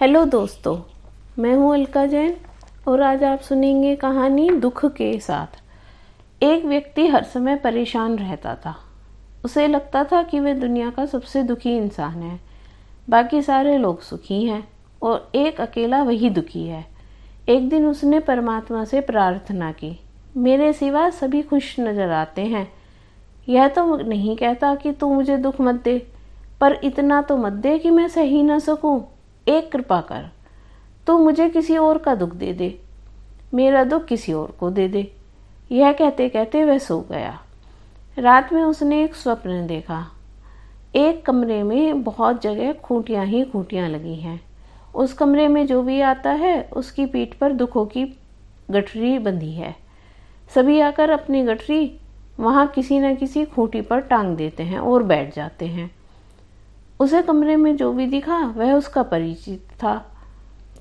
Hello दोस्तों, मैं हूँ अलका जैन और आज आप सुनेंगे कहानी दुख के साथ। एक व्यक्ति हर समय परेशान रहता था। उसे लगता था कि वह दुनिया का सबसे दुखी इंसान है। बाकी सारे लोग सुखी हैं और एक अकेला वही दुखी है। एक दिन उसने परमात्मा से प्रार्थना की, मेरे सिवा सभी खुश नज़र आते हैं। यह तो नहीं कहता कि तू मुझे दुख मत दे, पर इतना तो मत दे कि मैं सही ना सकूँ। एक कृपा कर, तू मुझे किसी और का दुख दे दे, मेरा दुख किसी और को दे दे। यह कहते कहते वह सो गया। रात में उसने एक स्वप्न देखा। एक कमरे में बहुत जगह खूंटियाँ ही खूंटियाँ लगी हैं। उस कमरे में जो भी आता है, उसकी पीठ पर दुखों की गठरी बंधी है। सभी आकर अपनी गठरी वहाँ किसी न किसी खूंटी पर टांग देते हैं और बैठ जाते हैं। उसे कमरे में जो भी दिखा, वह उसका परिचित था।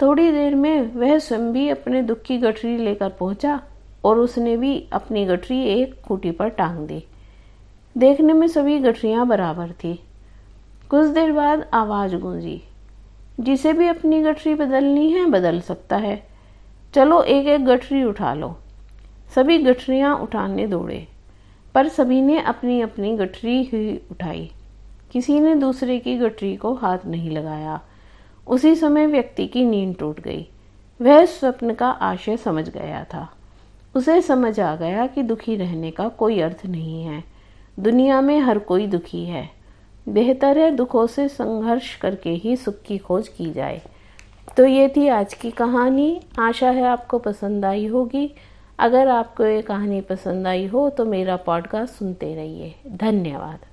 थोड़ी देर में वह स्वयं भी अपने दुख की गठरी लेकर पहुँचा और उसने भी अपनी गठरी एक खूटी पर टांग दी। देखने में सभी गठरियाँ बराबर थी। कुछ देर बाद आवाज़ गूंजी, जिसे भी अपनी गठरी बदलनी है, बदल सकता है। चलो एक एक गठरी उठा लो। सभी गठरियाँ उठाने दौड़े, पर सभी ने अपनी अपनी गठरी ही उठाई। किसी ने दूसरे की गठरी को हाथ नहीं लगाया। उसी समय व्यक्ति की नींद टूट गई। वह स्वप्न का आशय समझ गया था। उसे समझ आ गया कि दुखी रहने का कोई अर्थ नहीं है। दुनिया में हर कोई दुखी है। बेहतर है दुखों से संघर्ष करके ही सुख की खोज की जाए। तो ये थी आज की कहानी। आशा है आपको पसंद आई होगी। अगर आपको ये कहानी पसंद आई हो तो मेरा पॉडकास्ट सुनते रहिए। धन्यवाद।